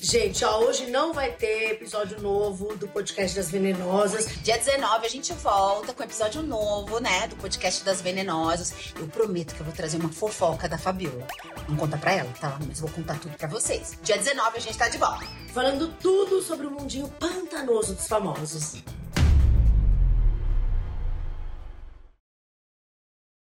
Gente, ó, hoje não vai ter episódio novo do podcast das Venenosas. Dia 19 a gente volta com episódio novo, né, do podcast das Venenosas. Eu prometo que eu vou trazer uma fofoca da Fabiola. Não conta pra ela, tá? Mas vou contar tudo pra vocês. Dia 19 a gente tá de volta. Falando tudo sobre o mundinho pantanoso dos famosos.